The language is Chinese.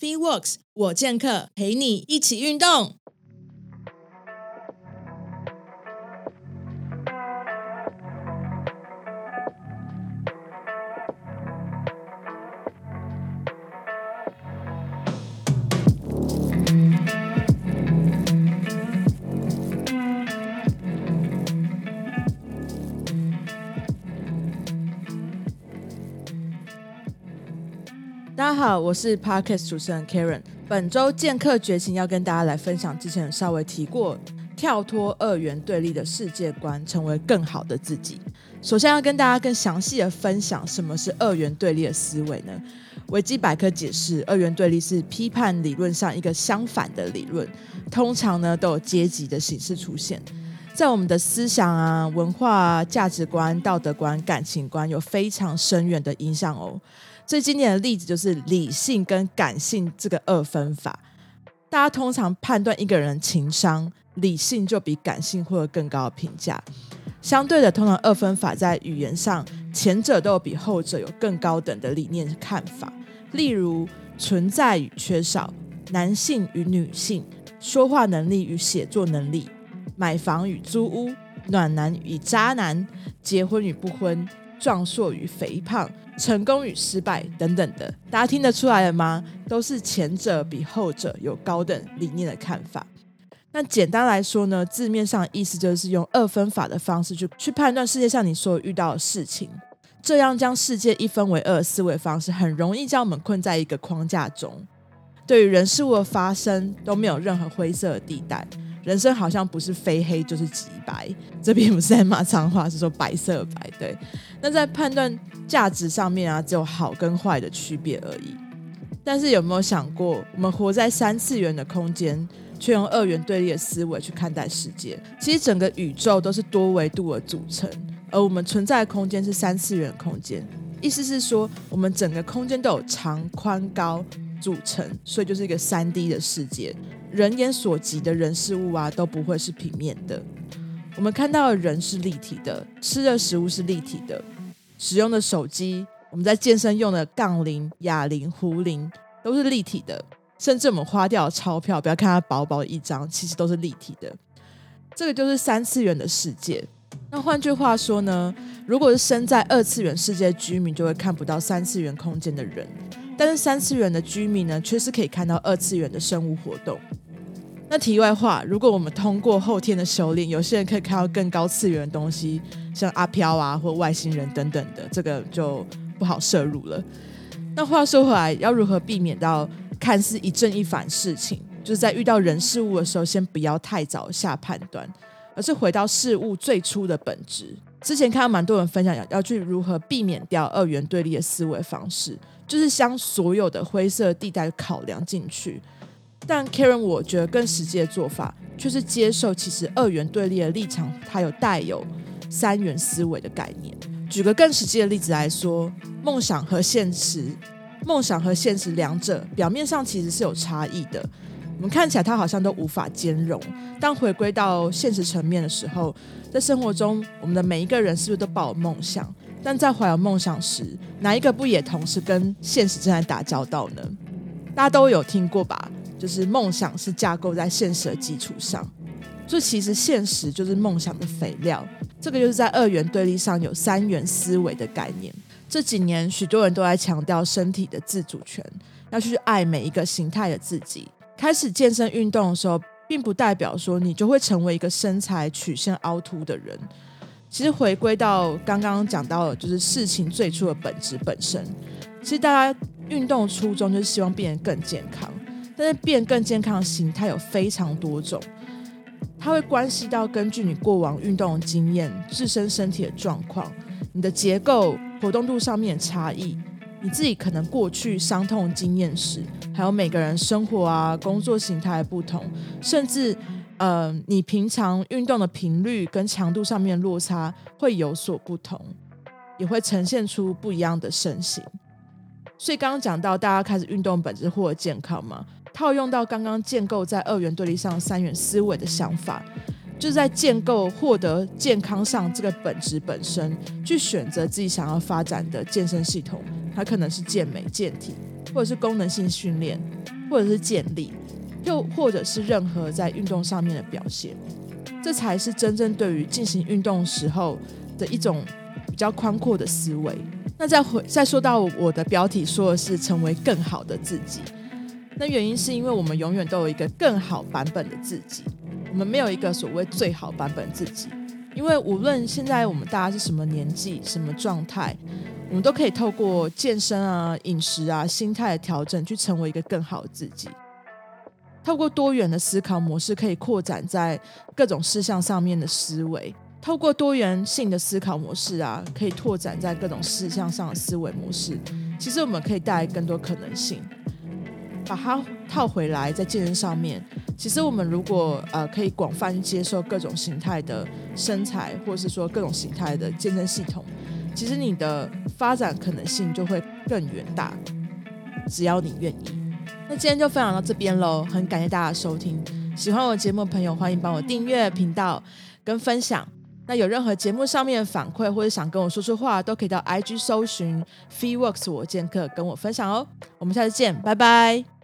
FeeWorks，我健客陪你一起运动。大家好，我是 Podcast 主持人 Karen。本周剑客觉醒要跟大家来分享之前稍微提过，跳脱二元对立的世界观，成为更好的自己。首先要跟大家更详细的分享什么是二元对立的思维呢？维基百科解释，二元对立是批判理论上一个相反的理论，通常呢都有阶级的形式出现，在我们的思想啊、文化、啊价值观、道德观、感情观有非常深远的影响哦。最经典的例子就是理性跟感性这个二分法。大家通常判断一个人情商，理性就比感性获得更高的评价。相对的，通常二分法在语言上，前者都有比后者有更高等的理念看法。例如，存在与缺少，男性与女性，说话能力与写作能力，买房与租屋，暖男与渣男，结婚与不婚。壮硕与肥胖，成功与失败等等的，大家听得出来了吗？都是前者比后者有高等理念的看法。那简单来说呢，字面上意思就是用二分法的方式去去判断世界上你所遇到的事情，这样将世界一分为二的思维方式，很容易将我们困在一个框架中，对于人事物的发生都没有任何灰色的地带。人生好像不是非黑就是极白，这并不是在骂脏话，是说白色白。对，那在判断价值上面啊，只有好跟坏的区别而已。但是有没有想过，我们活在三次元的空间，却用二元对立的思维去看待世界？其实整个宇宙都是多维度的组成，而我们存在的空间是三次元空间。意思是说，我们整个空间都有长、宽、高组成，所以就是一个三 D 的世界。人眼所及的人事物啊，都不会是平面的。我们看到的人是立体的，吃的食物是立体的，使用的手机，我们在健身用的杠铃、哑铃、壶铃都是立体的。甚至我们花掉的钞票，不要看它薄薄一张，其实都是立体的。这个就是三次元的世界。那换句话说呢，如果是身在二次元世界居民，就会看不到三次元空间的人。但是三次元的居民呢，却是可以看到二次元的生物活动。那题外话，如果我们通过后天的修炼，有些人可以看到更高次元的东西，像阿飘啊或外星人等等的，这个就不好摄入了。那话说回来，要如何避免到看似一正一反事情？就是在遇到人事物的时候，先不要太早下判断，而是回到事物最初的本质。之前看到蛮多人分享，要要去如何避免掉二元对立的思维方式。就是将所有的灰色地带考量进去，但 Karen 我觉得更实际的做法，却是接受其实二元对立的立场，它有带有三元思维的概念。举个更实际的例子来说，梦想和现实，梦想和现实两者表面上其实是有差异的，我们看起来它好像都无法兼容。当回归到现实层面的时候，在生活中，我们的每一个人是不是都抱有梦想？但在怀有梦想时，哪一个不也同时跟现实正在打交道呢？大家都有听过吧？就是梦想是架构在现实的基础上，所以其实现实就是梦想的肥料。这个就是在二元对立上有三元思维的概念。这几年，许多人都在强调身体的自主权，要去爱每一个形态的自己。开始健身运动的时候，并不代表说你就会成为一个身材曲线凹凸的人。其实回归到刚刚讲到的，就是事情最初的本质本身。其实大家运动初衷就是希望变得更健康，但是变更健康的形态有非常多种，它会关系到根据你过往运动经验、自身身体的状况、你的结构、活动度上面的差异，你自己可能过去伤痛经验史，还有每个人生活啊、工作形态不同，甚至。呃，你平常运动的频率跟强度上面落差会有所不同，也会呈现出不一样的身形。所以刚刚讲到大家开始运动本质获得健康嘛，套用到刚刚建构在二元对立上三元思维的想法，就是在建构获得健康上这个本质本身，去选择自己想要发展的健身系统，它可能是健美、健体，或者是功能性训练，或者是建立，又或者是任何在运动上面的表现，这才是真正对于进行运动时候的一种比较宽阔的思维。那再回再说到我的标题说的是成为更好的自己，那原因是因为我们永远都有一个更好版本的自己，我们没有一个所谓最好版本自己。因为无论现在我们大家是什么年纪、什么状态，我们都可以透过健身啊、饮食啊、心态的调整，去成为一个更好的自己。透过多元的思考模式，可以扩展在各种事项上面的思维；透过多元性的思考模式啊，可以拓展在各种事项上的思维模式。其实我们可以带来更多可能性。把它套回来，在健身上面，其实我们如果呃可以广泛接受各种形态的身材，或是说各种形态的健身系统，其实你的发展可能性就会更远大。只要你愿意。那今天就分享到这边喽，很感谢大家收听。喜欢我节目的朋友，欢迎帮我订阅频道跟分享。那有任何节目上面的反馈，或者想跟我说说话，都可以到 IG 搜寻 FeeWorks 我健客跟我分享哦。我们下次见，拜拜。